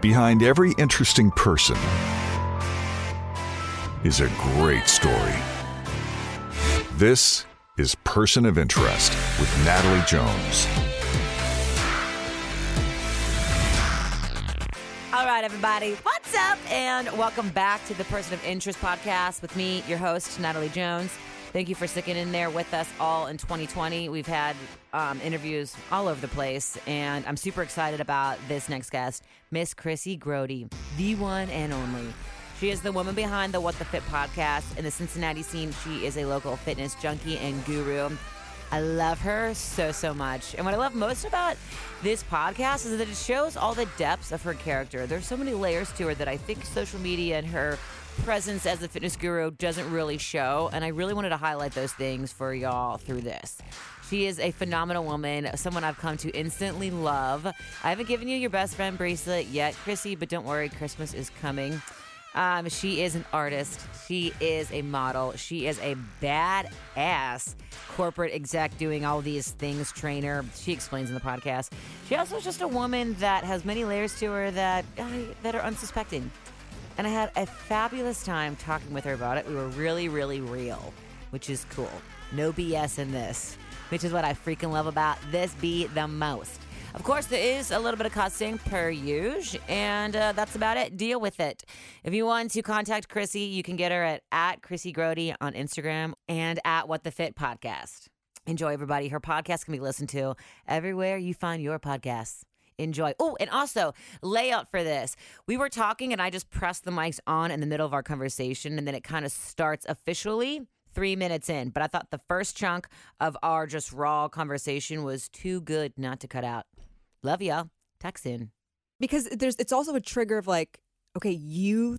Behind every interesting person is a great story. This is Person of Interest with Natalie Jones. All right, everybody, what's up? And welcome back to the Person of Interest podcast with me, your host, Natalie Jones. Thank you for sticking in there with us all in 2020. We've had um, interviews all over the place, and I'm super excited about this next guest, Miss Krissy Grote, the one and only. She is the woman behind the What the Fit podcast in the Cincinnati scene. She is a local fitness junkie and guru. I love her so, so much. And what I love most about this podcast is that it shows all the depths of her character. There's so many layers to her that I think social media and her presence as a fitness guru doesn't really show. And I really wanted to highlight those things for y'all through this. She is a phenomenal woman, someone I've come to instantly love. I haven't given you your best friend bracelet yet, Krissy, but don't worry, Christmas is coming. Um, she is an artist. She is a model. She is a badass corporate exec doing all these things, trainer. She explains in the podcast. She also is just a woman that has many layers to her that uh, that are unsuspecting. And I had a fabulous time talking with her about it. We were really, really real, which is cool. No BS in this, which is what I freaking love about this be the most. Of course, there is a little bit of cussing per usual, and uh, that's about it. Deal with it. If you want to contact Krissy, you can get her at, at Krissy Grote on Instagram and at What the Fit Podcast. Enjoy, everybody. Her podcast can be listened to everywhere you find your podcasts. Enjoy. Oh, and also, layout for this. We were talking, and I just pressed the mics on in the middle of our conversation, and then it kind of starts officially three minutes in. But I thought the first chunk of our just raw conversation was too good not to cut out. Love ya. Text in. because there's it's also a trigger of like okay you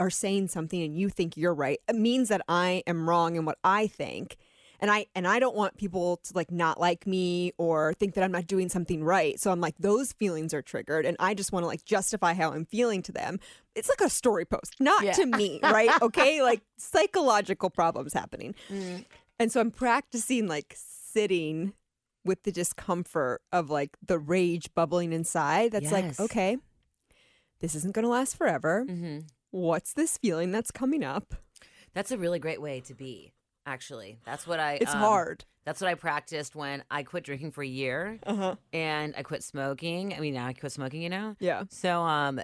are saying something and you think you're right it means that i am wrong in what i think and i and i don't want people to like not like me or think that i'm not doing something right. So i'm like those feelings are triggered. And i just want to like justify how i'm feeling to them. It's like a story post not Yeah. to me right? Okay? Like psychological problems happening. And so i'm practicing like sitting with the discomfort of like the rage bubbling inside that's Yes. like okay this isn't going to last forever. Mm-hmm. what's this feeling that's coming up? That's a really great way to be. Actually, that's what I. it's um, hard That's what I practiced when I quit drinking for a year uh-huh and I quit smoking. I mean, now I quit smoking, you know. yeah So, um,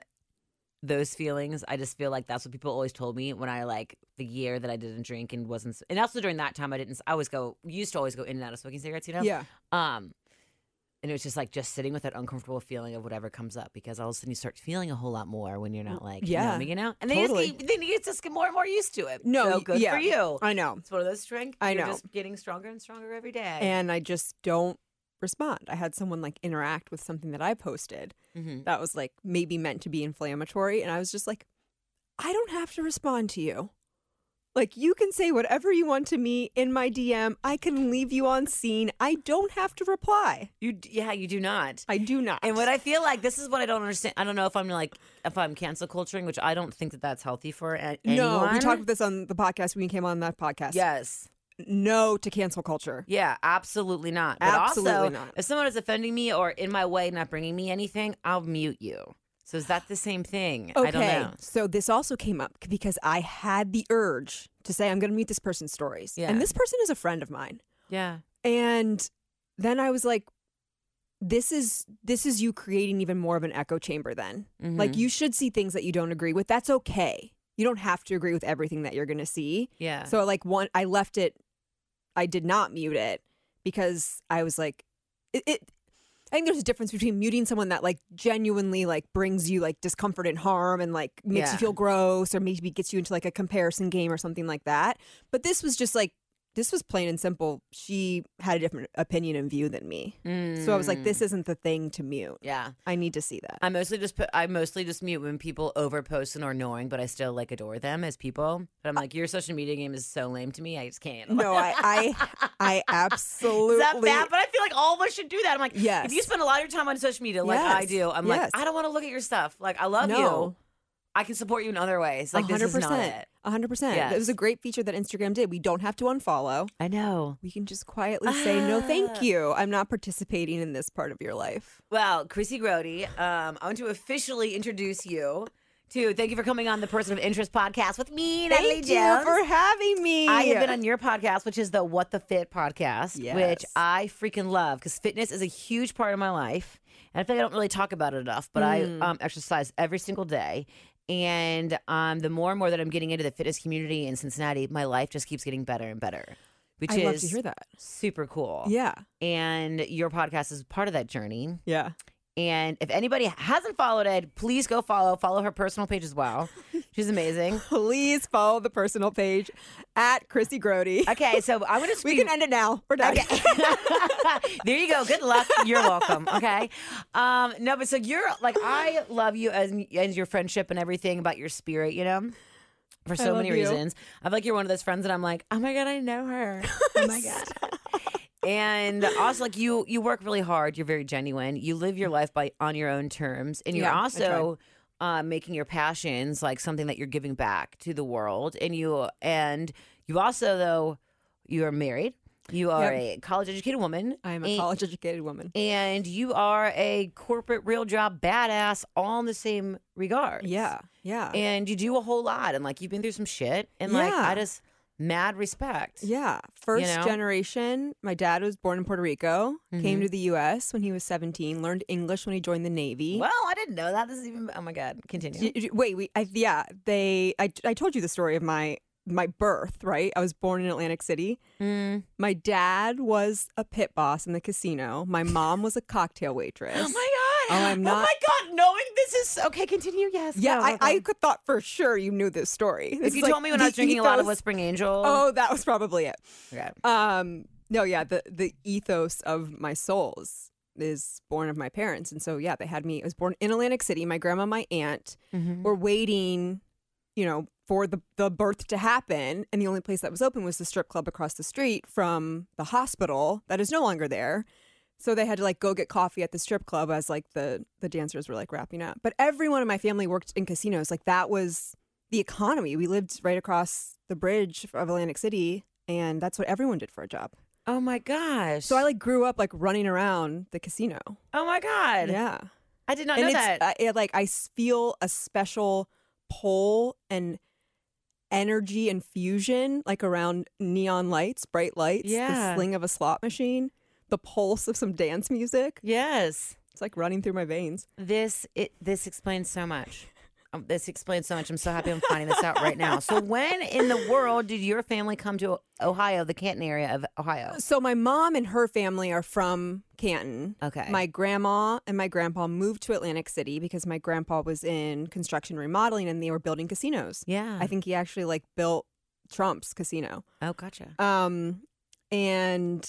those feelings, I just feel like that's what people always told me when I like the year that I didn't drink and wasn't, and also during that time I didn't. I always go, used to always go in and out of smoking cigarettes, you know. yeah Um, and it was just like just sitting with that uncomfortable feeling of whatever comes up because all of a sudden you start feeling a whole lot more when you're not like yeah, numbing it out, and then totally. you just, then you just get more and more used to it. No, so good yeah. for you. i know It's one of those strengths. I know. just getting stronger and stronger every day. and i just don't respond i had someone like interact with something that i posted Mhm. that was like maybe meant to be inflammatory and i was just like i don't have to respond to you like you can say whatever you want to me in my dm i can leave you on scene i don't have to reply you, yeah, you do not. i do not And what I feel like this is what I don't understand. I don't know if I'm like if I'm cancel culturing, which I don't think that that's healthy for a- anyone. no we talked about this on the podcast when you came on that podcast Yes. no to cancel culture Yeah, absolutely not. But Absolutely also, not. if someone is offending me or in my way, not bringing me anything, I'll mute you. So is that the same thing? Okay. I don't know. So this also came up because I had the urge to say I'm going to mute this person's stories. Yeah. And this person is a friend of mine. Yeah. And then I was like this is this is you creating even more of an echo chamber then. Mm-hmm. Like you should see things that you don't agree with. That's okay. You don't have to agree with everything that you're going to see. Yeah. So like one I left it I did not mute it because I was like it, it I think there's a difference between muting someone that like genuinely like brings you like discomfort and harm and like makes Yeah. you feel gross or maybe gets you into like a comparison game or something like that. But this was just like this was plain and simple. She had a different opinion and view than me. So I was like, this mm. isn't the thing to mute. yeah. I need to see that. I mostly just put I mostly just mute when people overpost and are annoying, but I still like adore them as people. But I'm like, your social media game is so lame to me. I just can't. no, I I I absolutely Is that bad? But I feel like all of us should do that. I'm like, Yes. if you spend a lot of your time on social media, like I do, I'm Yes. like, I don't want to look at your stuff. Like, I love No. you. I can support you in other ways. Like, this is not it. Hundred percent. Yes. It was a great feature that Instagram did. We don't have to unfollow. I know. We can just quietly say no, Ah. thank you. I'm not participating in this part of your life. Well, Krissy Grote, um, I want to officially introduce you to. Thank you for coming on the Person of Interest podcast with me, Natalie Thank you for having me. I have been on your podcast, which is the What the Fit podcast, which I freaking love because fitness is a huge part of my life. And I feel like I don't really talk about it enough, but I Mm. um, exercise every single day. And um, the more and more that I'm getting into the fitness community in Cincinnati, my life just keeps getting better and better, which I'd is love to hear that. super cool. Yeah, And your podcast is part of that journey. yeah. And if anybody hasn't followed it, please go follow. Follow her personal page as well. She's amazing. Please follow the personal page at Krissy Grote. Okay, so I'm going to we can end it now. We're done. there you go. Good luck. You're welcome. Okay. Um, no, but so you're like I love you as as your friendship and everything about your spirit. You know. For so many you. reasons. I feel like you're one of those friends that I'm like, oh my God, I know her. Oh my God. And also like you you work really hard. You're very genuine. You live your life by on your own terms. And you're Yeah, also uh, making your passions like something that you're giving back to the world. And you and you also though you are married. You are a college educated woman. I am a and- college educated woman. and you are a corporate real job badass all in the same regard. Yeah, yeah. And you do a whole lot and like you've been through some shit and like I just mad respect. Yeah. First know? generation. My dad was born in Puerto Rico, came Mm-hmm. to the US when he was 17, learned English when he joined the Navy. Well, I didn't know that. This is even oh my god. Continue. Wait, we I, yeah, they I, I told you the story of my my birth, right? I was born in Atlantic City. Mm. My dad was a pit boss in the casino. My mom was a cocktail waitress. Oh my Oh, I'm Oh my god. Knowing this is okay, continue. Yes. Yeah, go, I, I could thought for sure you knew this story. This if you like told me when I was drinking a lot of Whispering Angel. Oh, that was probably it. okay. Um, no, yeah, the the ethos of my souls is born of my parents, and so yeah, they had me. I was born in Atlantic City. My grandma, my aunt Mm-hmm. were waiting, you know, for the the birth to happen, and the only place that was open was the strip club across the street from the hospital that is no longer there. So they had to like go get coffee at the strip club as like the the dancers were like wrapping up. But everyone in my family worked in casinos. Like that was the economy. We lived right across the bridge of Atlantic City, and that's what everyone did for a job. Oh my gosh. So I like grew up like running around the casino. Oh my god. Yeah, I did not and know it's that. I, it, like I feel a special pull and energy and fusion like around neon lights, bright lights, Yeah. the sling of a slot machine, the pulse of some dance music. yes. It's like running through my veins. This it this explains so much. Um, this explains so much. I'm so happy I'm finding this out right now. So when in the world did your family come to Ohio, the Canton area of Ohio? So my mom and her family are from Canton. Okay. My grandma and my grandpa moved to Atlantic City because my grandpa was in construction remodeling and they were building casinos. Yeah. I think he actually like built Trump's casino. oh, gotcha. Um, and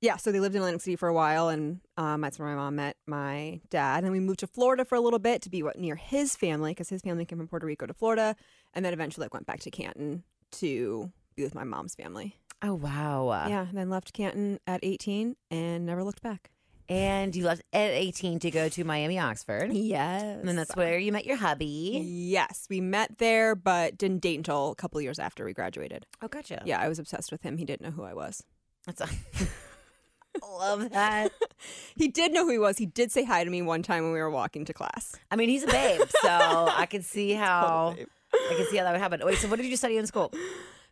yeah, so they lived in Atlantic City for a while, and um, that's where my mom met my dad. And we moved to Florida for a little bit to be what near his family because his family came from Puerto Rico to Florida, and then eventually like, went back to Canton to be with my mom's family. Oh wow. yeah, and then left Canton at 18 and never looked back. And you left at 18 to go to Miami, Oxford. Yes, And then that's where you met your hubby. Yes, we met there, but didn't date until a couple years after we graduated. Oh, gotcha. Yeah, I was obsessed with him. He didn't know who I was. That's love that. He did know who he was. He did say hi to me one time when we were walking to class. I mean, he's a babe, so I can see how. I can see how that would happen. Wait, so what did you study in school?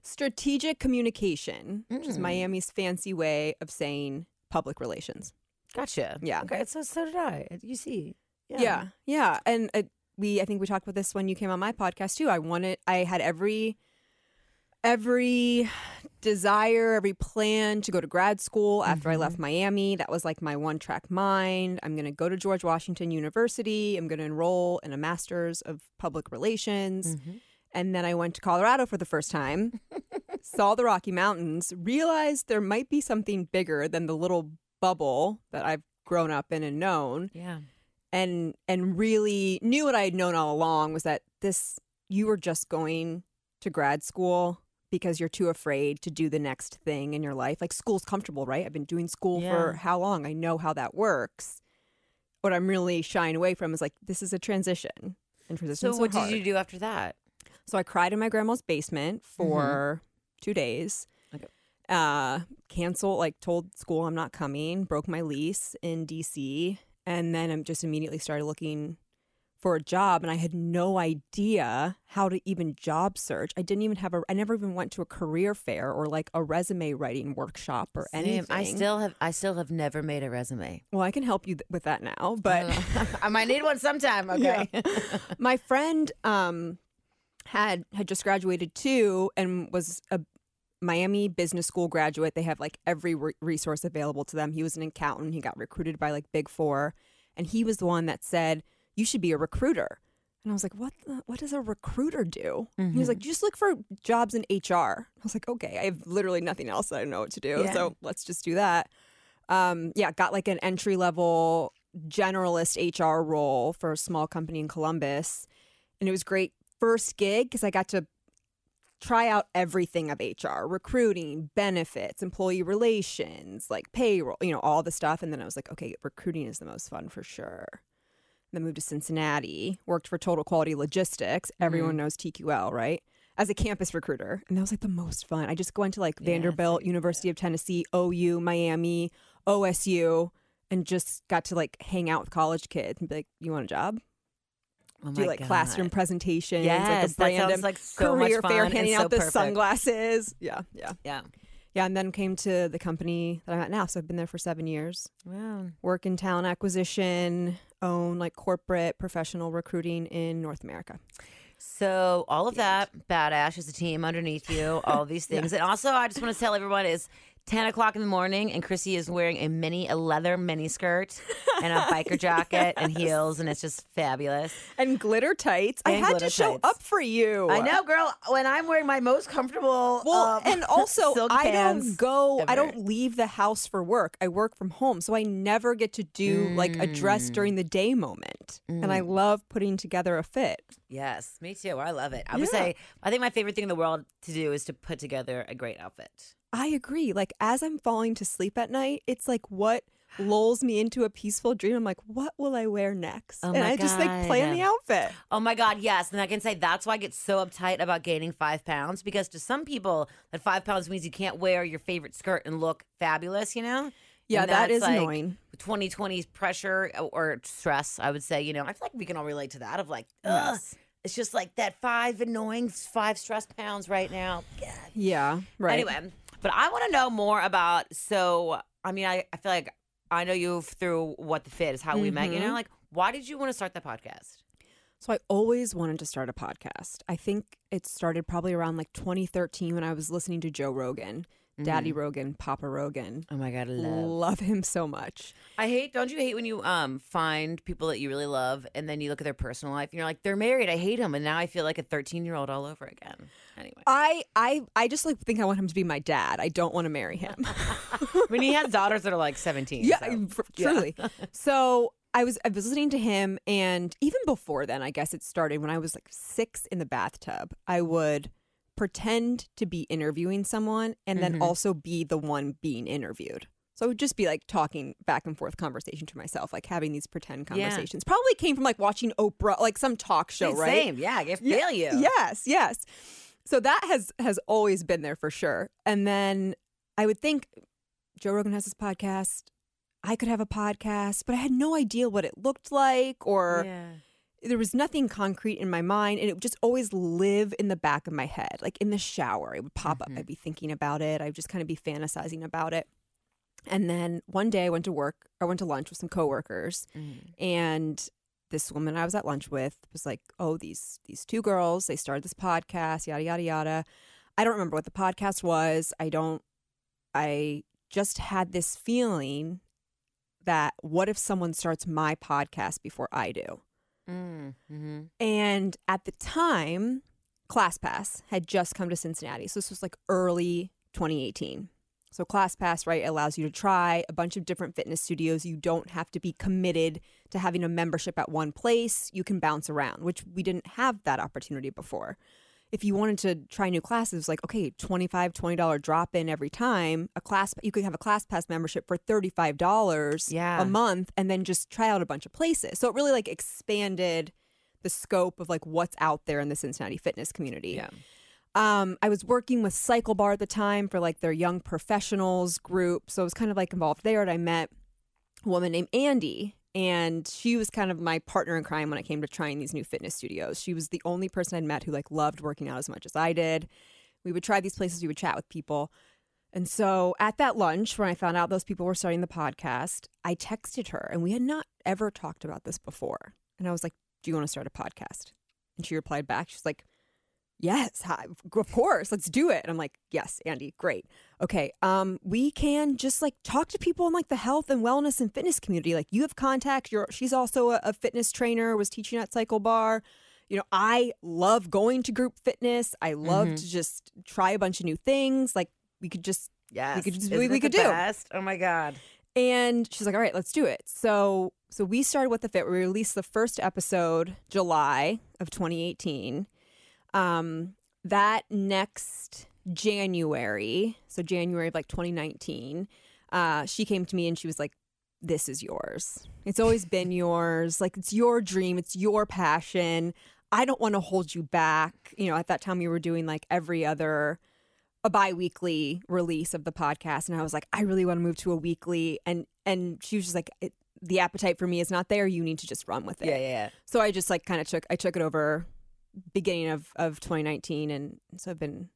Strategic communication, which Mm. is Miami's fancy way of saying public relations. Gotcha. Yeah. Okay. So so did I. You see. Yeah, yeah, and uh, we I think we talked about this when you came on my podcast too. I wanted I had every every desire, every plan to go to grad school after I left mm-hmm. Miami. That was like my one track mind. I'm going to go to George Washington University. I'm going to enroll in a master's of public relations. Mm-hmm. And then I went to Colorado for the first time, saw the Rocky Mountains, realized there might be something bigger than the little bubble that I've grown up in and known Yeah. and and really knew what I had known all along was that this you were just going to grad school because you're too afraid to do the next thing in your life. Like school's comfortable, right? I've been doing school for how long? I know how that works. What I'm really shying away from is like this is a transition. And transition. So what are did you do after that? So I cried in my grandma's basement for two days. Okay. Uh, canceled, like told school I'm not coming, broke my lease in DC. And then I'm just immediately started looking for a job and I had no idea how to even job search. I didn't even have a I never even went to a career fair or like a resume writing workshop or anything. Same. I still have I still have never made a resume. Well, I can help you th- with that now, but I might need one sometime. Okay. my friend um had had just graduated too and was a Miami Business School graduate. They have like every re- resource available to them. He was an accountant. He got recruited by like Big 4 and he was the one that said, "You should be a recruiter." And I was like, "What the, what does a recruiter do?" He was like, "Just look for jobs in HR." I was like, "Okay, I have literally nothing else that I know what to do. Yeah. So, let's just do that." um, yeah, got like an entry level generalist HR role for a small company in Columbus. And it was great first gig because I got to try out everything of HR recruiting, benefits, employee relations, like payroll, you know, all the stuff. And then I was like, okay, recruiting is the most fun for sure. Then moved to Cincinnati, worked for Total Quality Logistics. Mm-hmm. Everyone knows TQL, right? As a campus recruiter. And that was like the most fun. I just go into like Vanderbilt, University of Tennessee, OU, Miami, OSU, and just got to like hang out with college kids and be like, you want a job? Oh Do like God. classroom presentations, Yes, like a that sounds like so career fair, handing so out the perfect. sunglasses. Yeah, yeah, Yeah. Yeah. And then came to the company that I'm at now. So I've been there for seven years. Wow. Work in talent acquisition, own like corporate professional recruiting in North America. So all of that badass is a team underneath you, all these things. And also I just want to tell everyone is 10 o'clock in the morning and Krissy is wearing a mini, a leather mini skirt and a biker jacket and heels and it's just fabulous. And glitter tights. I had to show tights. up for you. I know, girl, when I'm wearing my most comfortable Well, um, and also I don't go. I don't leave the house for work. I work from home, so I never get to do like a Mm. dress during the day moment. And I love putting together a fit. Yes, me too. I love it. I would Yeah. say I think my favorite thing in the world to do is to put together a great outfit. I agree. Like as I'm falling to sleep at night, it's like what lulls me into a peaceful dream. I'm like, what will I wear next? Oh and I just like plan the outfit. Oh my God, yes. And I can say that's why I get so uptight about gaining five pounds because to some people, that five pounds means you can't wear your favorite skirt and look fabulous, you know? Yeah, And that's is like annoying. 2020's pressure uh, or stress, I would say, you know, I feel like we can all relate to that of like, ugh, Yes. it's just like that five annoying five stress pounds right now. God. Yeah, right. Anyway, but I want to know more about. So, I mean, I, I feel like I know you through what the fit is how we met. You Mm-hmm. know, like why did you want to start the podcast? So I always wanted to start a podcast. I think it started probably around like 2013 when I was listening to Joe Rogan, Daddy Rogan, Papa Rogan. Oh my god, I love. Love him so much. I hate. Don't you hate when you um find people that you really love and then you look at their personal life and you're like, they're married. I hate them, and now I feel like a 13 year old all over again. Anyway, I I I just like think I want him to be my dad. I don't want to marry him. I mean, he has daughters that are like 17. yeah, so- fr- truly. so I was I was listening to him, and even before then, I guess it started when I was like six in the bathtub. I would pretend to be interviewing someone, and then mm-hmm. also be the one being interviewed. So I would just be like talking back and forth conversation to myself, like having these pretend Yeah. conversations. Probably came from like watching Oprah, like some talk show, Same, right? Same, yeah. I feel you. Yes, yes. So that has has always been there for sure. And then I would think Joe Rogan has his podcast. I could have a podcast, but I had no idea what it looked like or Yeah. There was nothing concrete in my mind and it would just always live in the back of my head. Like in the shower, it would pop Mm-hmm. up. I'd be thinking about it. I'd just kind of be fantasizing about it. And then one day I went to work, I went to lunch with some coworkers Mm. and this woman I was at lunch with was like, "Oh, these these two girls, they started this podcast, yada yada yada." I don't remember what the podcast was. I don't I just had this feeling that what if someone starts my podcast before I do? Mm, hmm And at the time, ClassPass had just come to Cincinnati. So this was like early 2018. So ClassPass, right, allows you to try a bunch of different fitness studios. You don't have to be committed to having a membership at one place. You can bounce around, which we didn't have that opportunity before. If you wanted to try new classes, like okay, $25, $20 drop in every time, a class you could have a class pass membership for $35 Yeah. a month and then just try out a bunch of places. So it really like expanded the scope of like what's out there in the Cincinnati fitness community. Yeah. Um, I was working with Cycle Bar at the time for like their young professionals group. So I was kind of like involved there. And I met a woman named Andy. And she was kind of my partner in crime when it came to trying these new fitness studios. She was the only person I'd met who like loved working out as much as I did. We would try these places, we would chat with people. And so at that lunch, when I found out those people were starting the podcast, I texted her and we had not ever talked about this before. And I was like, Do you want to start a podcast? And she replied back, She's like, Yes, hi, of course, let's do it. And I'm like, Yes, Andy, great. Okay, um, we can just like talk to people in like the health and wellness and fitness community. Like you have contact. You're she's also a, a fitness trainer, was teaching at Cycle Bar. You know, I love going to group fitness. I love to just try a bunch of new things. Like we could just Yes. we could just Isn't we, we could do. best? Oh my god. And she's like, "All right, let's do it." So so we started with the fit. We released the first episode July of 2018. Um, that next January, so January of like 2019, uh, she came to me and she was like, "This is yours. It's always been yours. Like it's your dream. It's your passion. I don't want to hold you back." You know, at that time we were doing like every other a bi-weekly release of the podcast and I was like I really want to move to a weekly and and she was just like it, the appetite for me is not there you need to just run with it Yeah, yeah, yeah. so I just like kind of took I took it over beginning of of 2019 and so I've been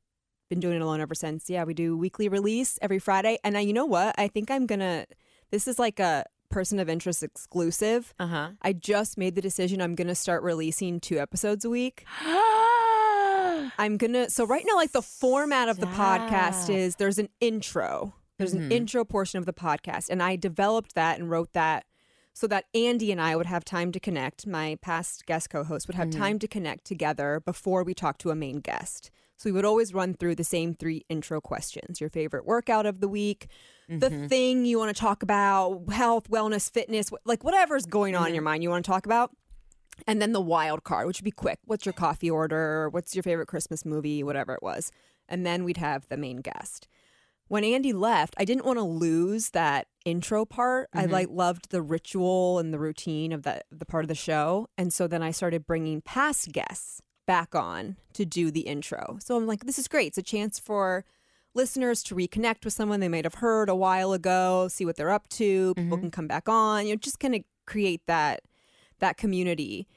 been doing it alone ever since. Yeah we do weekly release every Friday and I you know what? I think I'm gonna this is like a person of interest exclusive. Uh huh. I just made the decision I'm gonna start releasing two episodes a week. I'm gonna so right now like the format of the podcast is there's an intro. There's an intro portion of the podcast and I developed that and wrote that so that Andy and I would have time to connect. My past guest co-host would have mm-hmm. time to connect together before we talk to a main guest. So we would always run through the same three intro questions. Your favorite workout of the week, the mm-hmm. thing you want to talk about, health, wellness, fitness, like whatever's going on in your mind you want to talk about. And then the wild card, which would be quick. What's your coffee order? What's your favorite Christmas movie? Whatever it was. And then we'd have the main guest. When Andy left, I didn't want to lose that intro part. I mm-hmm. like loved the ritual and the routine of that the part of the show. And so then I started bringing past guests back on to do the intro. So I'm like, this is great. It's a chance for listeners to reconnect with someone they might have heard a while ago, see what they're up to. People mm-hmm. can come back on. You know, just kind of create that that community.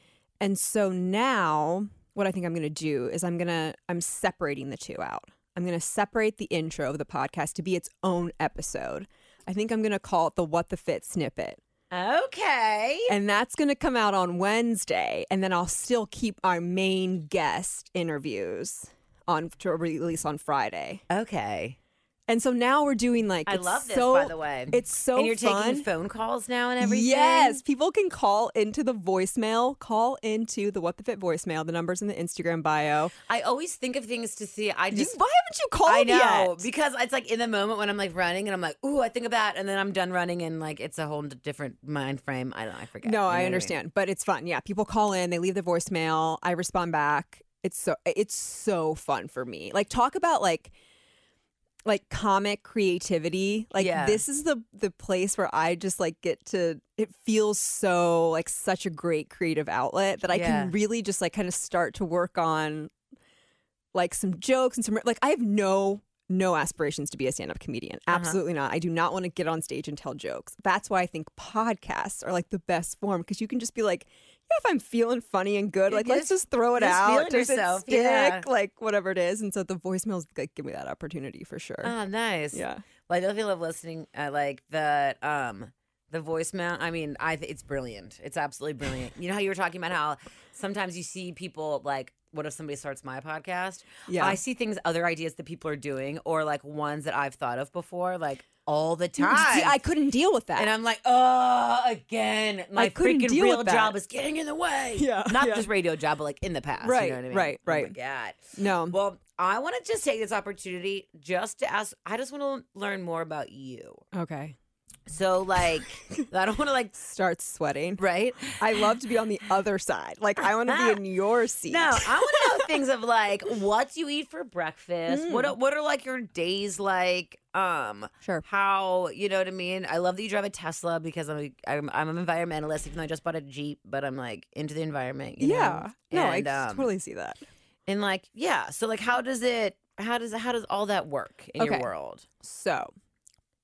And so now what I think I'm going to do is I'm to I'm separating the two out. I'm going to separate the intro of the podcast to be its own episode. I think I'm going to call it the What the Fit snippet. Okay. And that's going to come out on Wednesday and then I'll still keep our main guest interviews on to release on Friday. Okay. And so now we're doing like I love this, so- by the way. It's so and you're fun. taking phone calls now and everything. Yes, people can call into the voicemail. Call into the What the Fit voicemail. The number's in the Instagram bio. I always think of things to see. I You- just. why haven't you called I know yet? because it's like in the moment when I'm like running and I'm like, ooh, I think of that, and then I'm done running and like it's a whole different mind frame. I don't, know, I forget. No, You know what I mean? understand, but it's fun. Yeah, people call in, they leave the voicemail. I respond back. It's so it's so fun for me. Like talk about like like comic creativity. Like Yeah. this is the the place where I just like get to. It feels so like such a great creative outlet that I Yeah. can really just like kind of start to work on like some jokes and some like I have no no aspirations to be a stand-up comedian. Uh-huh. Absolutely not. I do not want to get on stage and tell jokes. That's why I think podcasts are like the best form because you can just be like, if I'm feeling funny and good, like let's just- just throw it just out. Does it stick? yeah. Like whatever it is. And so the voicemails like give me that opportunity for sure. Oh, nice. yeah. Well, I definitely love listening. I like the um the voicemail. I mean, I th- it's brilliant. It's absolutely brilliant. You know how you were talking about how sometimes you see people like. What if somebody starts my podcast? Yeah. I see things, other ideas that people are doing, or like ones that I've thought of before, like all the time. See, I couldn't deal with that. And I'm like, oh, again, my freaking real job is getting in the way. Yeah, Not yeah. just radio job, but like in the past. Right, You know what I mean? right, Oh my right. God. no. Well, I want to just take this opportunity just to ask. I just want to learn more about you. okay. So like, I don't want to like, start sweating. right? I love to be on the other side. Like I want to be in your seat. No, I want to know things of like what do you eat for breakfast? What Mm. are, what are like your days like? Um, Sure. how you know what I mean? I love that you drive a Tesla because I'm a, I'm, I'm an environmentalist. Even though I just bought a Jeep, but I'm like into the environment. You Yeah. know? No, and, I um, totally see that. and like yeah. So like, how does it? How does how does all that work in your world? So,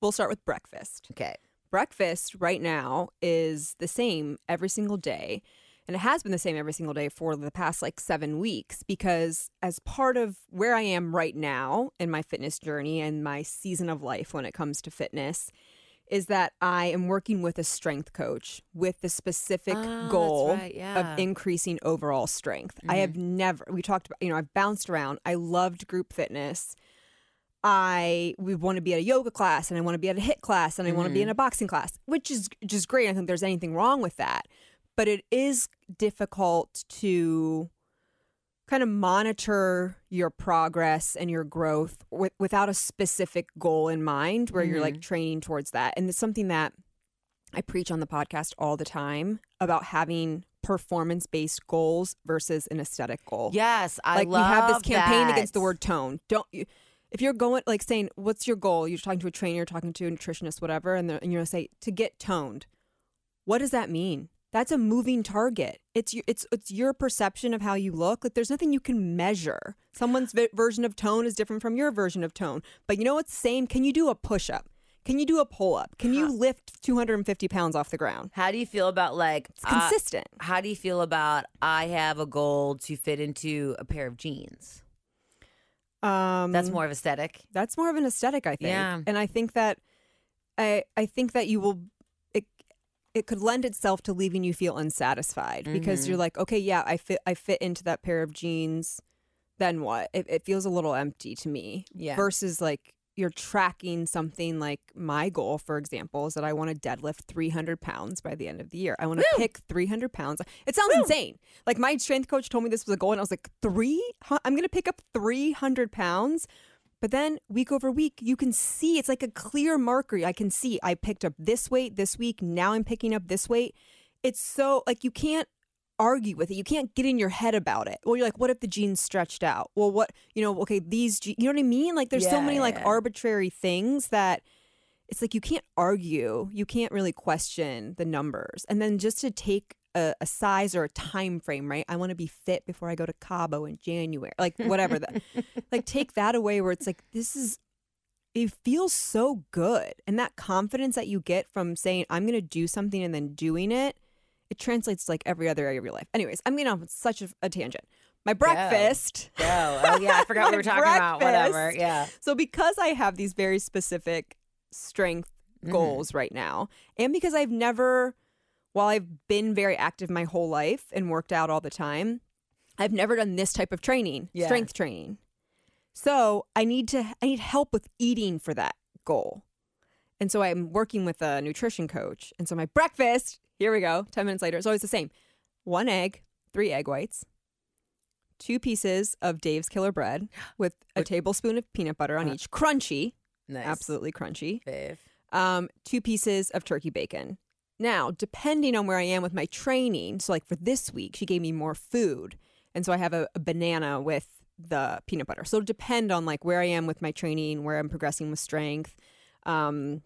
we'll start with breakfast. Okay. breakfast right now is the same every single day. And it has been the same every single day for the past like seven weeks because, as part of where I am right now in my fitness journey and my season of life when it comes to fitness, is that I am working with a strength coach with the specific Oh, goal right, yeah. Mm-hmm. of increasing overall strength. I have never, we talked about, you know, I've bounced around. I loved group fitness. I we want to be at a yoga class and I want to be at a hit class and I want to be in Mm-hmm. a boxing class, which is just great. I don't think there's anything wrong with that. But it is difficult to kind of monitor your progress and your growth with, without a specific goal in mind where you're Mm-hmm. like training towards that. And it's something that I preach on the podcast all the time about having performance based goals versus an aesthetic goal Yes, I like we have this campaign that. against the word tone. Don't you? If you're going like saying, "What's your goal?" You're talking to a trainer, you're talking to a nutritionist, whatever, and, and you're gonna say to get toned. What does that mean? That's a moving target. It's your, it's it's your perception of how you look. Like there's nothing you can measure. Someone's vi- version of tone is different from your version of tone. But you know what's the same? Can you do a push up? Can you do a pull up? Can you lift 250 pounds off the ground? How do you feel about like It's uh, consistent. how do you feel about I have a goal to fit into a pair of jeans? Um, That's more of aesthetic. that's more of an aesthetic i think Yeah. and i think that i i think that you will it it could lend itself to leaving you feel unsatisfied because Mm-hmm. you're like okay yeah i fit i fit into that pair of jeans then what it, it feels a little empty to me Yeah. versus like you're tracking something like my goal for example is that i want to deadlift 300 pounds by the end of the year i want to pick 300 pounds it sounds insane like my strength coach told me this was a goal and i was like three i'm gonna pick up 300 pounds but then week over week, you can see it's like a clear marker. I can see I picked up this weight this week. Now I'm picking up this weight. It's so like you can't argue with it. You can't get in your head about it. Well, you're like, what if the jeans stretched out? Well, what, you know, okay, these, je- you know what I mean? Like there's so Yeah, many like arbitrary things that it's like you can't argue. You can't really question the numbers. And then just to take a, a size or a time frame, right? I want to be fit before I go to Cabo in January, like whatever that, like take that away where it's like, this is, it feels so good. And that confidence that you get from saying, I'm going to do something and then doing it, it translates to like every other area of your life. Anyways, I'm getting off on such a, a tangent. My breakfast. Oh, oh yeah, I forgot we were talking about. Whatever. Yeah. So because I have these very specific strength Mm-hmm. goals right now, and because I've never, while I've been very active my whole life and worked out all the time, I've never done this type of training, Yeah. strength training. So I need to I need help with eating for that goal. And so I'm working with a nutrition coach. And so my breakfast, here we go, 10 minutes later, it's always the same. One egg, three egg whites, two pieces of Dave's Killer Bread with a tablespoon of peanut butter on each, crunchy, Nice. absolutely crunchy. Fave. Um, two pieces of turkey bacon. Now, depending on where I am with my training, so like for this week, she gave me more food. And so I have a, a banana with the peanut butter. So it'll depend on like where I am with my training, where I'm progressing with strength, um,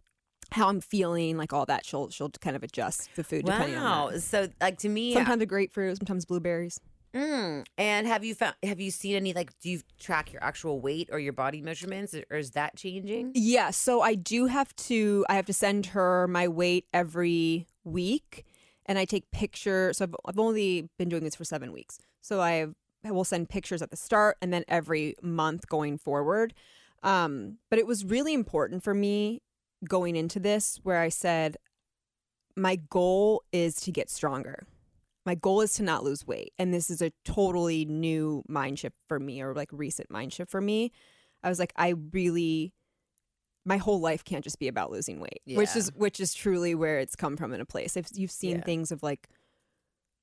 how I'm feeling, like all that. She'll she'll kind of adjust the food depending Wow. on that. So like to me, Sometimes a grapefruit, sometimes blueberries. Mm. And have you found? Have you seen any like? Do you track your actual weight or your body measurements, or is that changing? Yeah, so I do have to I have to send her my weight every week and I take pictures. So I've, I've only been doing this for 7 weeks. So I I will send pictures at the start and then every month going forward. Um but it was really important for me going into this where I said my goal is to get stronger. My goal is to not lose weight. And this is a totally new mind shift for me or like recent mind shift for me. I was like, I really my whole life can't just be about losing weight. Which is which is truly where it's come from in a place. If you've seen Yeah. things of like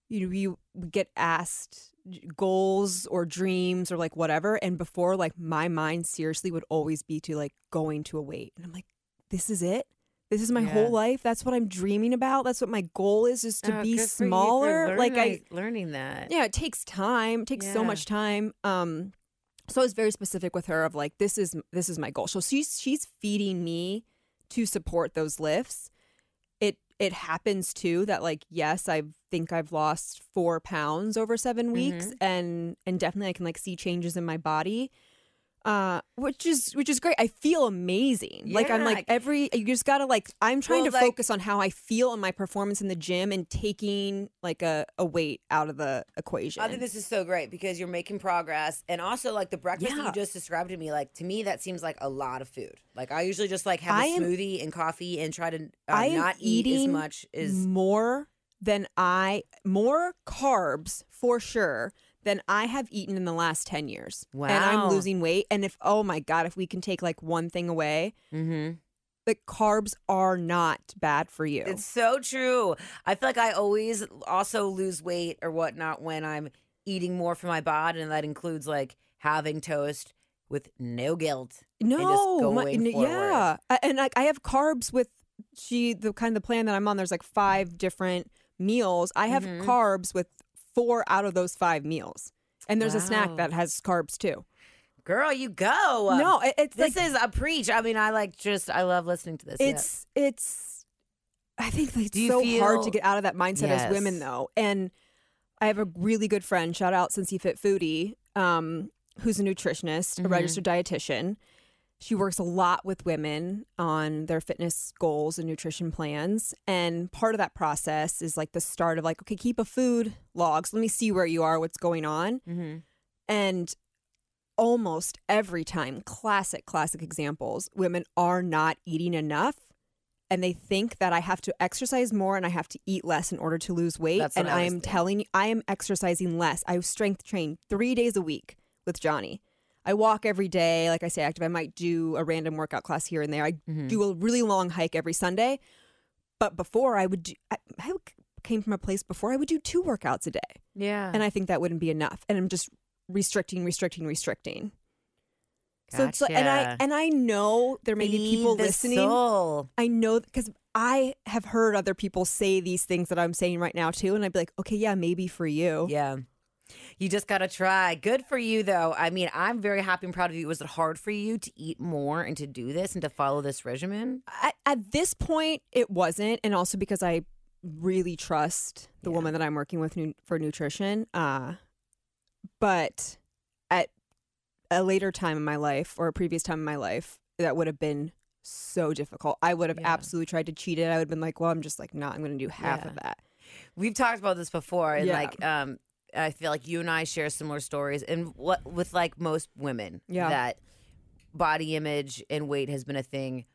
you know, you get asked goals or dreams or like whatever. And before, like my mind seriously would always be to like going to a weight. And I'm like, this is it. This is my Yeah. whole life. That's what I'm dreaming about. That's what my goal is is to Oh, be good for for smaller. Like I learning- that. yeah, it takes time. It takes so much time. Um so I was very specific with her of like this is this is my goal. So she's she's feeding me to support those lifts. It it happens too that like yes, I think I've lost 4 pounds over 7 weeks Mm-hmm. and and definitely I can like see changes in my body. Uh which is which is great. I feel amazing. Like I'm like every you just got to like I'm trying Well, to like- focus on how I feel in my performance in the gym and taking like a, a weight out of the equation. I think this is so great because you're making progress, and also like the breakfast Yeah. you just described to me. Like to me, that seems like a lot of food. Like I usually just like have a am- smoothie and coffee and try to uh, not eat as much as more than I more carbs for sure than I have eaten in the last 10 years. And I'm losing weight and if oh my god, if we can take like one thing away, Mm-hmm. the carbs are not bad for you. It's so true. I feel like I always also lose weight or whatnot when I'm eating more for my body, and that includes like having toast with no guilt. no, my- yeah. And like I have carbs with she the kind of the plan that I'm on there's like five different meals. I have Mhm. carbs with four out of those five meals. And there's a snack that has carbs too. Girl, you go. no, it- it's this like is a preach. I mean, I like just I love listening to this. yeah. it's it's i think like, it's so hard to get out of that mindset as women though and i have a really good friend shout out since fit foodie um, who's a nutritionist a Mhm. registered dietitian she works a lot with women on their fitness goals and nutrition plans and part of that process is like the start of like okay keep a food log so let me see where you are what's going on hmm and almost every time, classic, classic examples, women are not eating enough. And they think that I have to exercise more and I have to eat less in order to lose weight. And I I am thinking. telling you, I am exercising less. I strength train three days a week with Johnny. I walk every day. Like I say, active. I might do a random workout class here and there. I Mm-hmm. do a really long hike every Sunday. But before I would do, I, I came from a place before I would do two workouts a day. Yeah. And I think that wouldn't be enough. And I'm just restricting, restricting, restricting. So it's like, and I and I know there may be Feed people listening. soul. I know because I have heard other people say these things that I'm saying right now too, and I'd be like, okay, yeah, maybe for you. Yeah. You just got to try. Good for you, though. I mean, I'm very happy and proud of you. Was it hard for you to eat more and to do this and to follow this regimen? At, at this point, it wasn't, and also because I really trust the Yeah. woman that I'm working with nu- for nutrition. Uh, but at a later time in my life or a previous time in my life, that would have been so difficult. I would have Yeah. absolutely tried to cheat it. I would have been like, well, I'm just like, not, I'm going to do half Yeah. of that. We've talked about this before, and Yeah. like, um, I feel like you and I share similar stories, and what with like most women, Yeah. that body image and weight has been a thing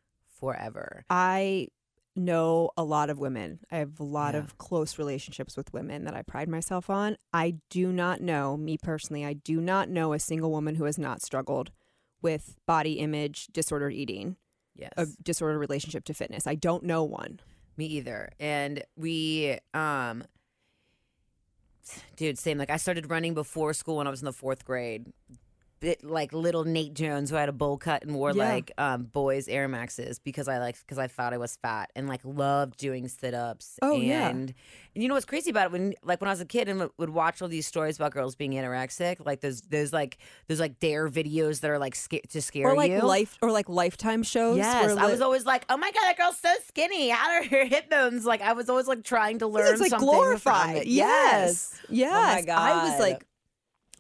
forever. I know a lot of women. I have a lot Yeah. of close relationships with women that I pride myself on. I do not know, me personally, I do not know a single woman who has not struggled with body image, disordered eating, Yes, a disordered relationship to fitness. I don't know one. me either. And we, um, dude, same. Like I started running before school when I was in the fourth grade. Bit like little Nate Jones who had a bowl cut and wore Yeah. like um, boys Air Maxes because I like because I thought I was fat and like loved doing sit ups. Oh, and, yeah. And you know what's crazy about it when like when I was a kid and w- would watch all these stories about girls being anorexic, like those those like those like dare videos that are like sca- to scare Or like you. life or like lifetime shows. Yes, where I was always like, "Oh my god, that girl's so skinny. How are her hip bones?" Like I was always like trying to learn it's like something from glorified. it. Yes. Yes. Oh my god. I was like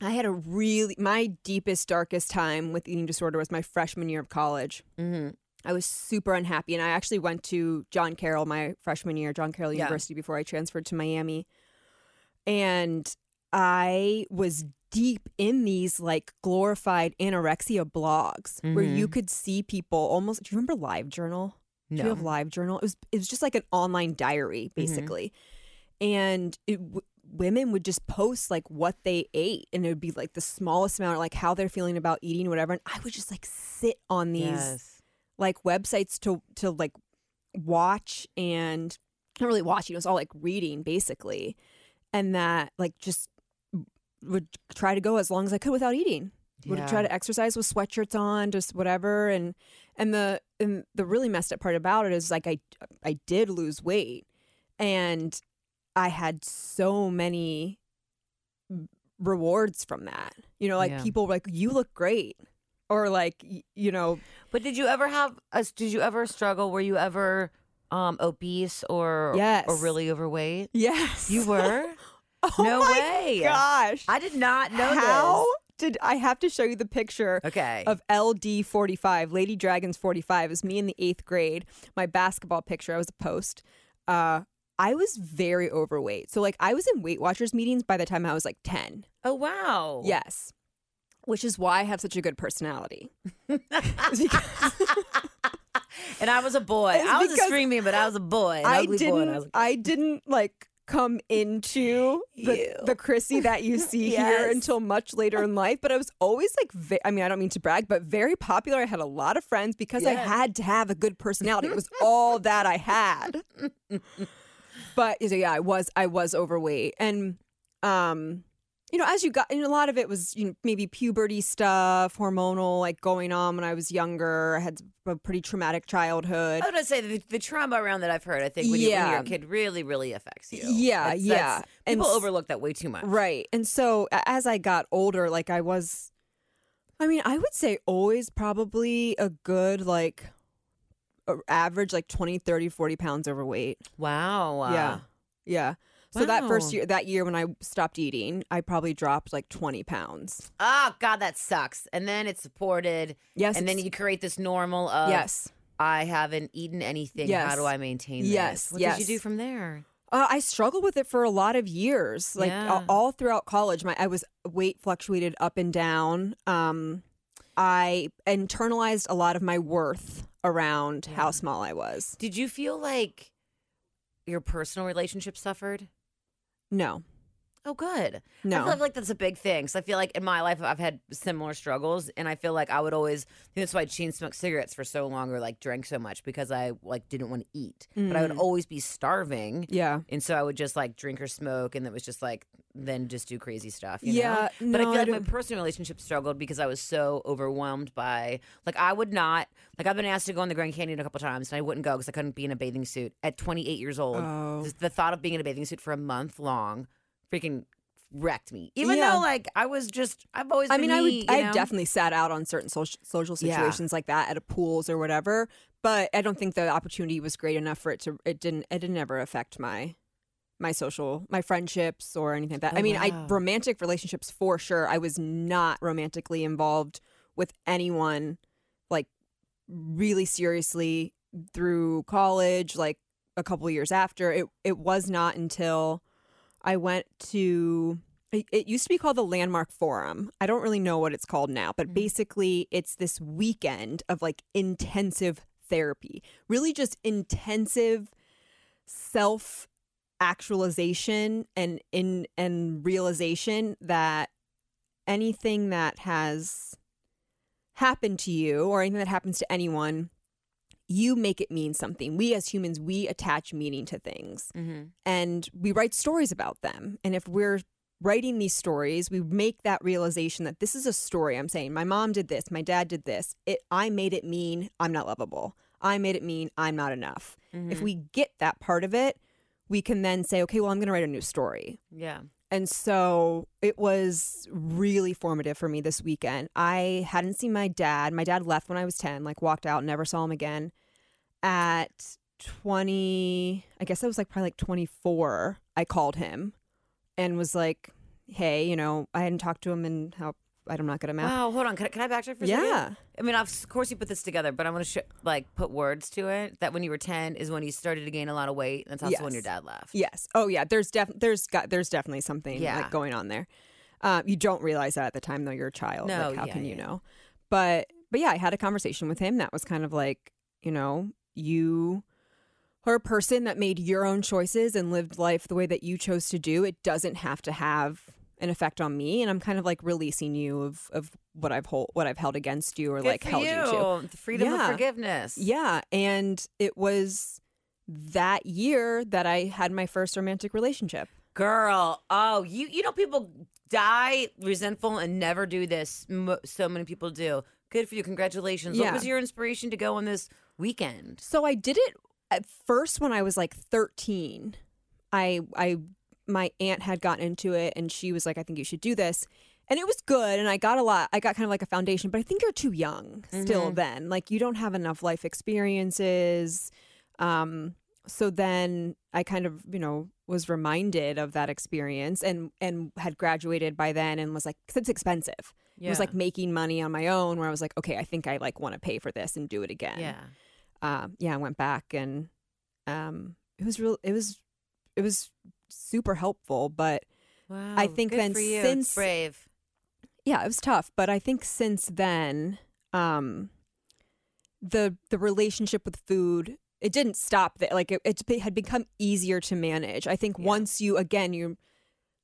I had a really my deepest darkest time with eating disorder was my freshman year of college. hmm I was super unhappy and I actually went to John Carroll my freshman year, John Carroll Yeah. University before I transferred to Miami. And I was deep in these like glorified anorexia blogs where you Mhm. could see people almost do you remember Live Journal? Do you have Live Journal? It was it was just like an online diary basically, and it, women would just post like what they ate, and it would be like the smallest amount, or like how they're feeling about eating, whatever. And I would just like sit on these Yes. like websites to to like watch and not really watching. It was all like reading basically, and that like just would try to go as long as I could without eating. Would Yeah. try to exercise with sweatshirts on, just whatever, and And the and the really messed up part about it is like I I did lose weight and I had so many rewards from that. You know, like Yeah. people were like you look great or like you know But did you ever have? A, did you ever struggle? Were you ever um, obese or Yes. or really overweight? yes. You were. oh No my way. Gosh. I did not know How did I have to show you the picture. Okay. of LD45, Lady Dragons 45 is me in the 8th grade. My basketball picture, I was a post. Uh I was very overweight. So like I was in Weight Watchers meetings by the time I was like 10. oh wow. Yes. Which is why I have such a good personality. And I was a boy. I was a string but I was a boy. I ugly didn't boy. I I didn't like come into the, the Krissy that you see here until much later in life. But I was always like, ve- I mean, I don't mean to brag, but very popular. I had a lot of friends because I had to have a good personality. It was all that I had. but so, yeah, I was I was overweight, and um, you know, as you got, and a lot of it was you know maybe puberty stuff, hormonal like going on when I was younger. I had a pretty traumatic childhood. I was gonna say the, the trauma around that I've heard. I think when, you, when you're a kid, really, really affects you. Yeah, That's- yeah. that's- And people s- overlook that way too much. Right. And so as I got older, like I was, I mean, I would say always probably a good, like, average, like 20, 30, 40 pounds overweight. Wow. Yeah. Yeah. So that first year, that year when I stopped eating, I probably dropped like 20 pounds. Oh God, that sucks. And then it's supported. Yes. and then you create this normal of yes. I haven't eaten anything. Yes. How do I maintain this? Yes, What did you do from there? Uh, I struggled with it for a lot of years, like Yeah. a- all throughout college. My I was weight fluctuated up and down. Um, I internalized a lot of my worth around how small I was. Did you feel like your personal relationship suffered? No, Oh, good. No, I feel like that's a big thing. So I feel like in my life I've had similar struggles, and I feel like I would always. That's why chain smoked cigarettes for so long, or like drank so much because I like didn't want to eat, but I would Mm. always be starving, yeah. and so I would just like drink or smoke, and it was just like then just do crazy stuff. You Yeah, know? but I no, feel I like my personal relationship struggled because I was so overwhelmed by like I would not like I've been asked to go in the Grand Canyon a couple times, and I wouldn't go because I couldn't be in a bathing suit at 28 years old. Oh. The thought of being in a bathing suit for a month long freaking wrecked me. Even Yeah. though like I was just I've always I been mean, I would. I know? definitely sat out on certain social social Yeah. situations like that at a pools or whatever. But I don't think the opportunity was great enough for it to. It didn't. It didn't ever affect my my social, my friendships or anything like that. Oh, I mean, wow. I romantic relationships for sure. I was not romantically involved with anyone, like really seriously through college. Like a couple years after, it it was not until I went to. It used to be called the Landmark Forum. I don't really know what it's called now, but mm-hmm. basically, it's this weekend of like intensive therapy, really just intensive self actualization and in and realization that anything that has happened to you or anything that happens to anyone you make it mean something. We as humans we attach meaning to things Mhm. and we write stories about them. And if we're writing these stories we make that realization that this is a story. I'm saying my mom did this my dad did this. It i made it mean i'm not lovable. I made it mean i'm not enough. If we get that part of it we can then say okay well i'm going to write a new story. Yeah. And so it was really formative for me this weekend. I hadn't seen my dad. My dad left when I was 10, like walked out, never saw him again. At 20, I guess I was like probably like 24, I called him and was like, hey, you know, I hadn't talked to him in how, I'm not good at math. Wow. Hold on. Can I, can I backtrack for a second? Yeah. I mean, of course you put this together, but I want to sh- like put words to it. That when you were 10 is when you started to gain a lot of weight. And That's also when your dad left. Yes. Oh yeah. There's def there's got there's definitely something Yeah. like going on there. Um, you don't realize that at the time though. You're a child. No, Like how yeah, can you yeah. know? But but yeah, I had a conversation with him that was kind of like you know you are a person that made your own choices and lived life the way that you chose to do. It doesn't have to have an effect on me, and I'm kind of like releasing you of of what I've hold what I've held against you or Good like held you. to. The freedom Yeah. of forgiveness. Yeah, and it was that year that I had my first romantic relationship. Girl, oh, you you know people die resentful and never do this. So many people do. Good for you. Congratulations. Yeah. What was your inspiration to go on this weekend? So I did it at first when I was like 13. I I my aunt had gotten into it and she was like I think you should do this. And it was good and I got a lot I got kind of like a foundation, but I think you're too young still then. Like you don't have enough life experiences. Um so then I kind of, you know, was reminded of that experience and and had graduated by then and was like cuz it's expensive. It was like making money on my own where I was like, okay, I think I like want to pay for this and do it again Yeah. um, yeah, I went back and um, it was real. It was it was super helpful, but Wow. I think then since- it's brave. yeah, it was tough. But I think since then, um, the the relationship with food it didn't stop there. Like it, it had become easier to manage. I think Yeah. once you again you.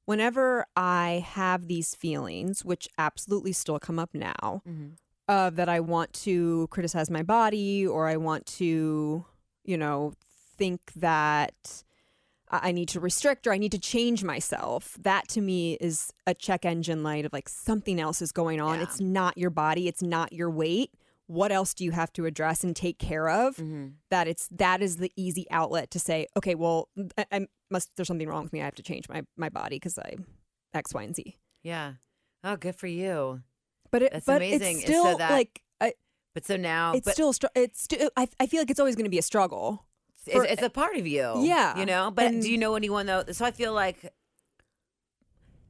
Whenever I have these feelings, which absolutely still come up now, Mhm. of that I want to criticize my body or I want to, you know, think that I need to restrict or I need to change myself. That to me is a check engine light of like something else is going on. Yeah. It's not your body, it's not your weight. What else do you have to address and take care of? Mhm. That it's that is the easy outlet to say, okay, well, I, I must there's something wrong with me. I have to change my my body because I X, Y, and Z. Yeah. Oh, good for you. But it, That's but amazing. it's And so still that- like I, But so now, it's but still str- it's still I, I feel like it's always going to be a struggle for- it's a part of you. Yeah. You know. But And- do you know anyone though? So I feel like.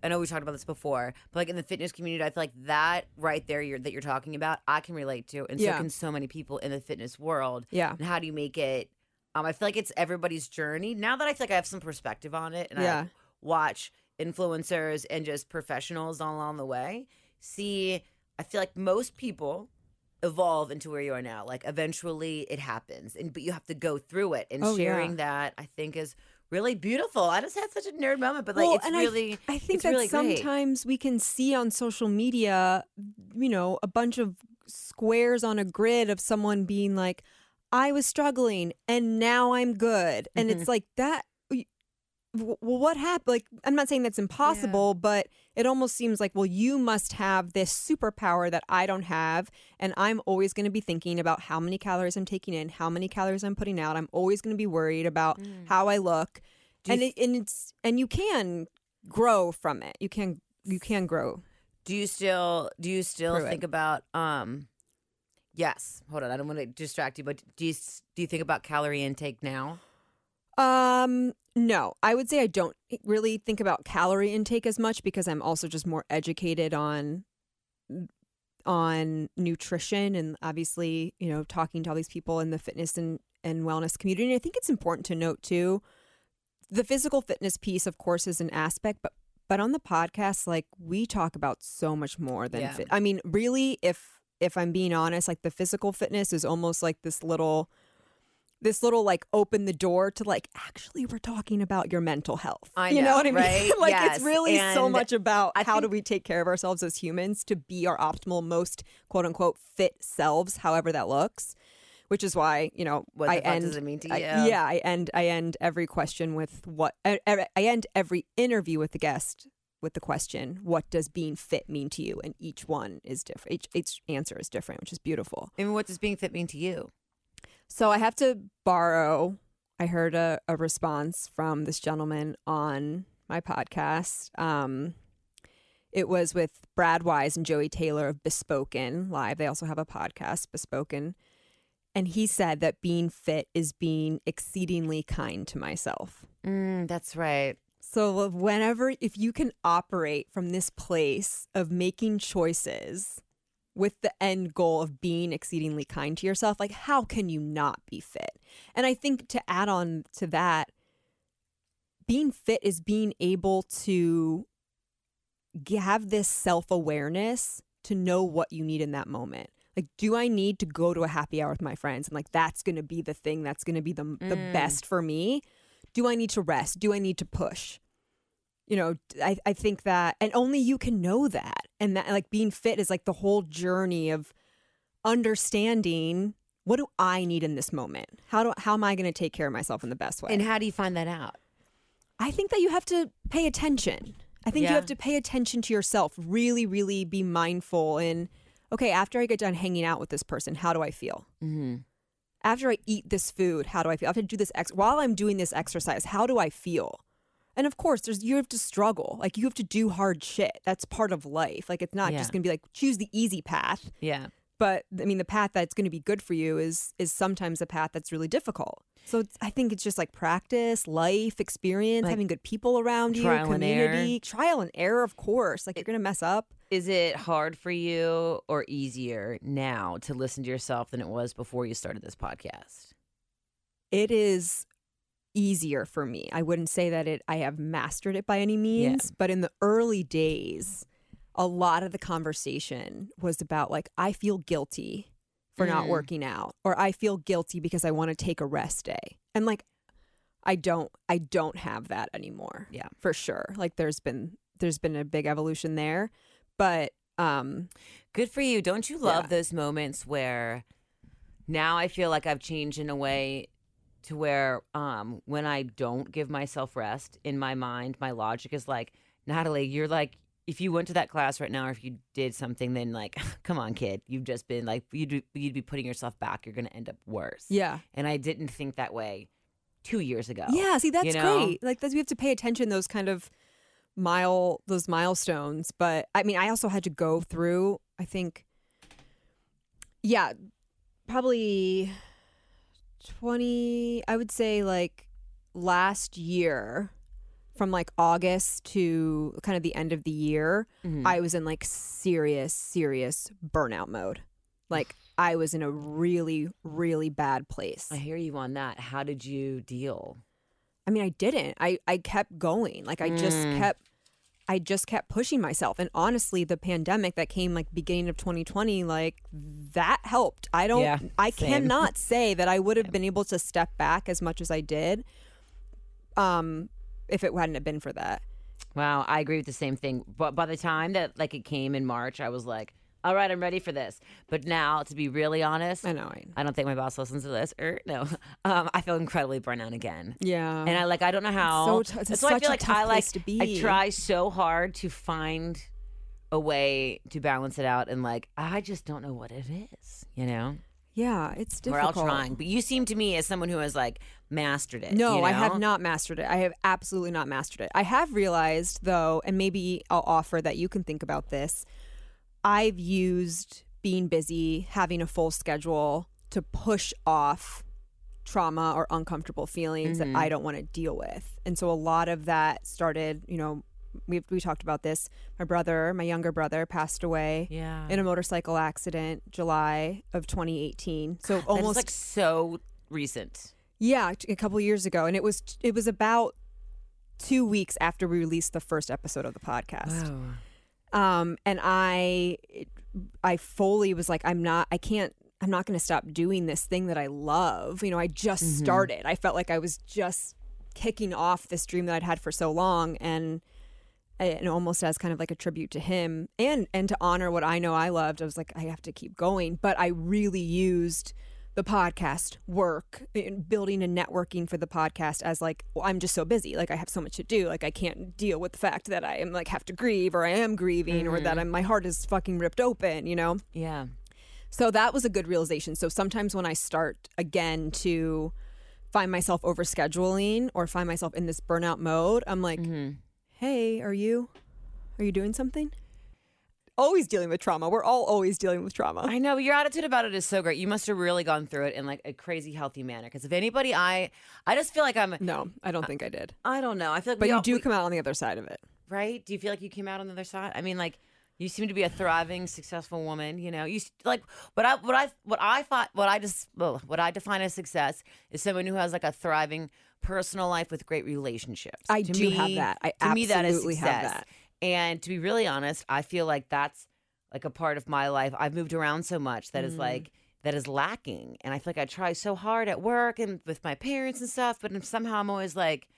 I know we talked about this before, but like in the fitness community, I feel like that right there you're, that you're talking about, I can relate to, and so can so many people in the fitness world. yeah And how do you make it? Um, I feel like it's everybody's journey. Now that I feel like I have some perspective on it, and Yeah. I watch influencers and just professionals all along the way, see, I feel like most people evolve into where you are now. Like eventually, it happens, and but you have to go through it. And Oh, yeah. sharing that, I think, is really beautiful. I just had such a nerd moment, but like Well, it's and I- really, I think that really great. sometimes we can see on social media, you know, a bunch of squares on a grid of someone being like, I was struggling and now I'm good. And Mm-hmm. it's like that. Well, what happened? Like, I'm not saying that's impossible, but it almost seems like, well, you must have this superpower that I don't have. And I'm always going to be thinking about how many calories I'm taking in, how many calories I'm putting out. I'm always going to be worried about how I look. Mm. Do you and it, and it's and you can grow from it. You can you can grow. Do you still do you still Through it. think about um yes, hold on, I don't want to distract you, but do you do you think about calorie intake now? Um no, I would say I don't really think about calorie intake as much because I'm also just more educated on on nutrition and obviously, you know, talking to all these people in the fitness and and wellness community. And I think it's important to note too the physical fitness piece of course is an aspect, but but on the podcast like we talk about so much more than Yeah. fit. I mean, really if if I'm being honest, like the physical fitness is almost like this little this little like open the door to like actually we're talking about your mental health. I you know know, what I mean? right? like Yes, it's really so much about I how do we take care of ourselves as humans to be our optimal, most quote unquote fit selves, however that looks. Which is why you know What I end. does it mean to I- yeah, I end. I end every question with what. I, I I end every interview with the guest with the question, "What does being fit mean to you?" And each one is different. Each, each answer is different, which is beautiful. I mean, what does being fit mean to you? So I have to borrow. I heard a, a response from this gentleman on my podcast. Um, it was with Brad Wise and Joey Taylor of Bespoken Live. They also have a podcast, Bespoken. And he said that being fit is being exceedingly kind to myself. Mm, that's right. So whenever if you can operate from this place of making choices with the end goal of being exceedingly kind to yourself, like how can you not be fit? And I think to add on to that, being fit is being able to have this self-awareness to know what you need in that moment. Like, do I need to go to a happy hour with my friends? And like, that's going to be the thing that's going to be the, the mm. best for me. Do I need to rest? Do I need to push? You know, I, I think that, and only you can know that. And that, like, being fit is like the whole journey of understanding what do I need in this moment? How do how am I going to take care of myself in the best way? And how do you find that out? I think that you have to pay attention. I think Yeah. you have to pay attention to yourself. Really, really be mindful and okay, after I get done hanging out with this person, how do I feel? Mm-hmm. After I eat this food, how do I feel? After I do this ex- while I'm doing this exercise, how do I feel? And of course, there's you have to struggle. Like you have to do hard shit. That's part of life. Like it's not Yeah. just going to be like choose the easy path. Yeah. But I mean, the path that's going to be good for you is is sometimes a path that's really difficult. So it's, I think it's just like practice, life experience, Like having good people around you, trial and error. community, trial and error. Of course, like you're going to mess up. Is it hard for you or easier now to listen to yourself than it was before you started this podcast? It is easier for me. I wouldn't say that it I have mastered it by any means, but in the early days, a lot of the conversation was about like I feel guilty for not Mm. working out or I feel guilty because I want to take a rest day. And like I don't I don't have that anymore. Yeah. For sure. Like there's been there's been a big evolution there, but um Good for you. Don't you love Yeah. those moments where now I feel like I've changed in a way to where um when I don't give myself rest in my mind, my logic is like, Natalie, you're like if you went to that class right now or if you did something then like come on kid you've just been like you'd, you'd be putting yourself back you're going to end up worse yeah. and i didn't think that way two years ago Yeah, see that's you know? great. Like that's, we have to pay attention those kind of mile those milestones. But I mean, I also had to go through. I think, yeah, probably twenty. I would say like last year, from like August to kind of the end of the year, Mhm. I was in like serious, serious burnout mode. Like I was in a really, really bad place. i hear you on that how did you deal I mean, I didn't. I I kept going. Like I just Mm. kept I just kept pushing myself. And honestly, the pandemic that came like beginning of 2020, like that helped. I don't Yeah, I same. cannot say that I would have been able to step back as much as I did um if it hadn't have been for that. Wow, I agree with the same thing. But by the time that like it came in March, I was like, "All right, I'm ready for this." But now, to be really honest, I know. I, I don't think my boss listens to this. Or no, um, I feel incredibly burnt out again. yeah. And I like I don't know how. so t- it's that's why I feel a like I like to be. I try so hard to find a way to balance it out, and like I just don't know what it is. You know, yeah, it's difficult. I'll trying. But you seem to me as someone who has like mastered it. No, you I have not mastered it. I have absolutely not mastered it. I have realized, though, and maybe I'll offer that you can think about this. I've used being busy, having a full schedule to push off trauma or uncomfortable feelings Mhm. that I don't want to deal with. And so a lot of that started, you know, we we talked about this. My brother, my younger brother passed away Yeah. in a motorcycle accident July of 2018. So is, almost like so recent. yeah, a couple years ago, and it was it was about two weeks after we released the first episode of the podcast. Um, and I I fully was like, I'm not, I can't, I'm not going to stop doing this thing that I love. You know, I just Mhm. started. I felt like I was just kicking off this dream that I'd had for so long, and and almost as kind of like a tribute to him and and to honor what I know I loved. I was like, I have to keep going. But I really used the podcast work in building and networking for the podcast as like well, I'm just so busy. Like I have so much to do. Like I can't deal with the fact that I am like have to grieve or I am grieving or that I'm, my heart is fucking ripped open you know? Yeah. so that was a good realization. So sometimes when I start again to find myself overscheduling or find myself in this burnout mode I'm like Mhm. hey are you are you doing something always dealing with trauma we're all always dealing with trauma I know, but your attitude about it is so great. You must have really gone through it in like a crazy healthy manner. Because if anybody, I, I just feel like I'm. no I don't think I did I don't know. I feel like, but you all- do we- come out on the other side of it right? Do you feel like you came out on the other side? I mean, like you seem to be a thriving, successful woman. You know, you like what I what I what I thought what I just well, what I define as success is someone who has like a thriving personal life with great relationships. I To do me- have that. I to me that is absolutely have success. that. And to be really honest, I feel like that's like a part of my life. I've moved around so much that is Mm. like that is lacking, and I feel like I try so hard at work and with my parents and stuff, but somehow I'm always like.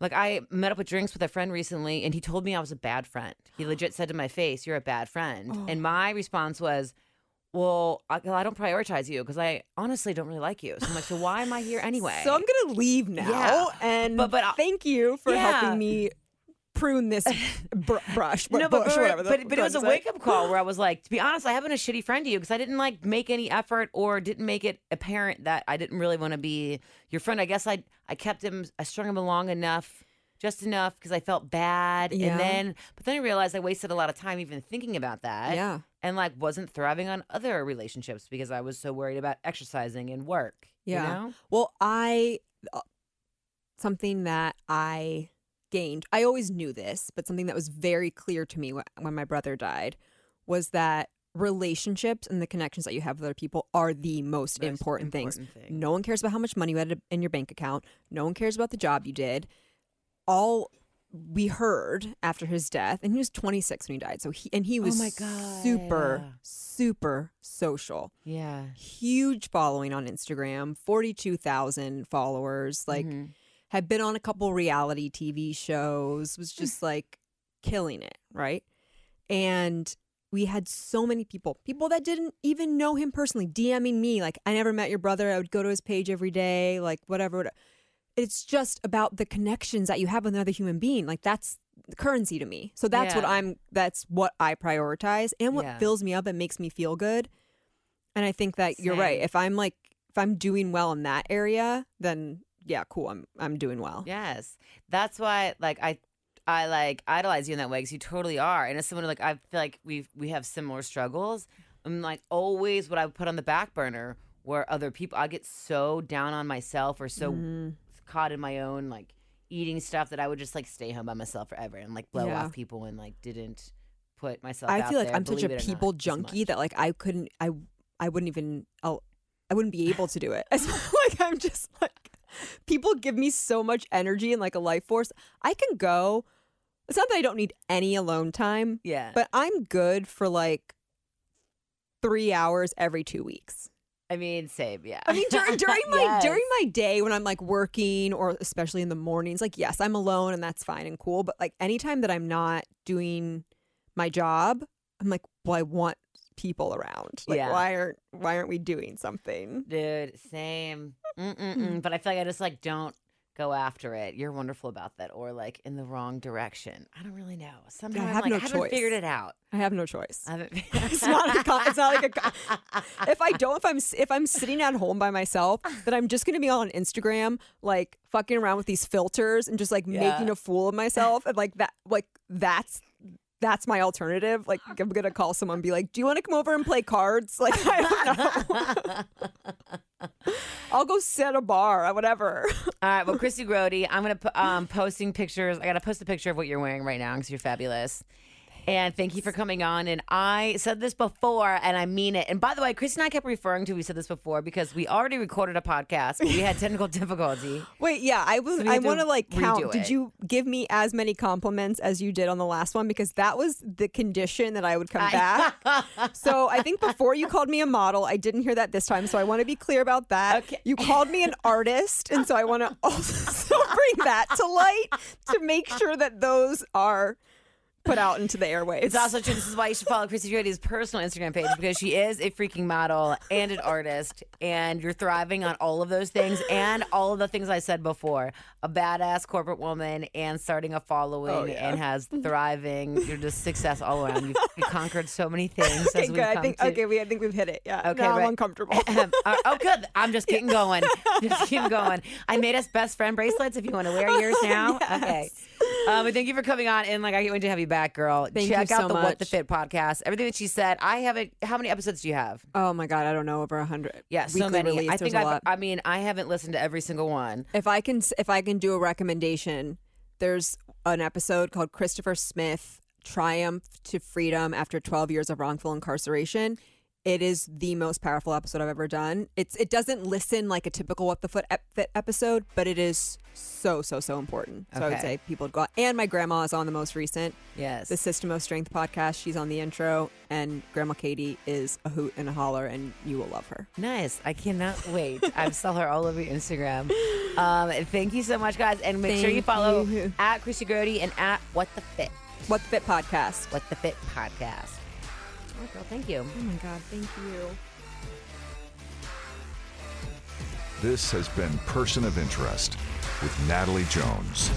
Like I met up with drinks with a friend recently, and he told me I was a bad friend. He legit said to my face, "You're a bad friend," Oh. and my response was, "Well, I, I don't prioritize you because I honestly don't really like you." So I'm like, "So why am I here anyway?" So I'm gonna leave now, Yeah. and But- but I- thank you for Yeah. helping me prune this br- brush, no, but, bush, but, but, but it was a wake up call where I was like, to be honest, I haven't a shitty friend to you because I didn't like make any effort or didn't make it apparent that I didn't really want to be your friend. I guess I I kept him, I strung him along enough, just enough because I felt bad, Yeah. and then but then I realized I wasted a lot of time even thinking about that. Yeah. and like wasn't thriving on other relationships because I was so worried about exercising and work. Yeah. you know? Well, I uh, something that I gained. I always knew this, but something that was very clear to me when my brother died was that relationships and the connections that you have with other people are the most, Most important, things. thing. No one cares about how much money you had in your bank account. No one cares about the job you did. All we heard after his death, and he was 26 when he died. So he and he was Oh my God. super, super social Yeah, huge following on Instagram, 42,000 followers, like Mm-hmm. Had been on a couple reality TV shows, was Hmm. just like killing it, right? And we had so many people, people that didn't even know him personally, DMing me like I never met your brother, I would go to his page every day, like whatever. whatever. It's just about the connections that you have with another human being. Like that's the currency to me. So that's what I'm that's what I prioritize and what Yeah. fills me up and makes me feel good. And I think that you're right. If I'm like if I'm doing well in that area, then yeah, cool. I'm I'm doing well. Yes, that's why. Like I, I like idolize you in that way because you totally are. And as someone who, like I feel like we we have similar struggles. I'm like always what I put on the back burner where other people. I get so down on myself or so Mm-hmm. caught in my own like eating stuff that I would just like stay home by myself forever and like blow Yeah. off people and like didn't put myself. I feel like there, I'm such a believe it or not, people junkie that like I couldn't I I wouldn't even I'll, I wouldn't be able to do it. Like I'm just like people give me so much energy and like a life force. I can go. It's not that I don't need any alone time, Yeah, but I'm good for like three hours every two weeks. I mean, same. Yeah. I mean, during during my Yes. during my day when I'm like working or especially in the mornings, like yes, I'm alone and that's fine and cool. But like anytime that I'm not doing my job, I'm like, well, I want people around. Like, Yeah. why aren't why aren't we doing something? Dude, same. Mm-mm-mm. But I feel like I just like don't go after it. You're wonderful about that, or like in the wrong direction. I don't really know. Somehow I I'm have like, no I haven't choice. figured it out. I have no choice. I haven't. It's not a con- it's not like a con- if I don't if I'm if I'm sitting at home by myself, then I'm just gonna be on Instagram like fucking around with these filters and just like Yeah. making a fool of myself and like that like that's that's my alternative. Like I'm gonna call someone and be like, "Do you want to come over and play cards?" Like I don't know. I'll go set a bar or whatever. All right. Well, Krissy Grote, I'm gonna um posting pictures. I gotta post a picture of what you're wearing right now because you're fabulous. And thank you for coming on. And I said this before, and I mean it. And by the way, Chris and I kept referring to we said this before because we already recorded a podcast, but we had technical difficulty. Wait, yeah, I was. So I want to like count. Did you give me as many compliments as you did on the last one? Because that was the condition that I would come back. so I think before you called me a model, I didn't hear that this time. So I want to be clear about that. Okay. You called me an artist, and so I want to also bring that to light to make sure that those are put out into the airwaves. It's also true. This is why you should follow Krissy Grote's personal Instagram page because she is a freaking model and an artist, and you're thriving on all of those things and all of the things I said before. A badass corporate woman and starting a following Oh, yeah. and has thriving. You're just success all around. You've, you conquered so many things. okay, good. I think to- okay, we I think we've hit it. Yeah. Okay, now right. I'm uncomfortable. Uh, oh, good. I'm just getting going. Just keep going. I made us best friend bracelets. If you want to wear yours now, okay. Um, but thank you for coming on, and like I can't wait to have you back, girl. Thank you Check out so the What the. Fit podcast. Everything that she said, I haven't. How many episodes do you have? oh my god, I don't know over a hundred. Yeah, so Weekly many. Release, I think I've. I mean, I haven't listened to every single one. if I can if I can do a recommendation, there's an episode called Christopher Smith Triumph to Freedom After 12 Years of Wrongful Incarceration. It is the most powerful episode I've ever done. It's it doesn't listen like a typical What the Foot Fit episode, but it is so so so important. So I would say people would go out. And my grandma is on the most recent, Yes. the System of Strength podcast. She's on the intro, and Grandma Katie is a hoot and a holler, and you will love her. Nice. I cannot wait. I saw her all over Instagram. Um, and thank you so much, guys. And make sure you follow you. at Krissy Grote and at What the Fit. What the Fit podcast. What the Fit podcast. Oh, girl, thank you. Oh my God, thank you. This has been Person of Interest with Natalie Jones.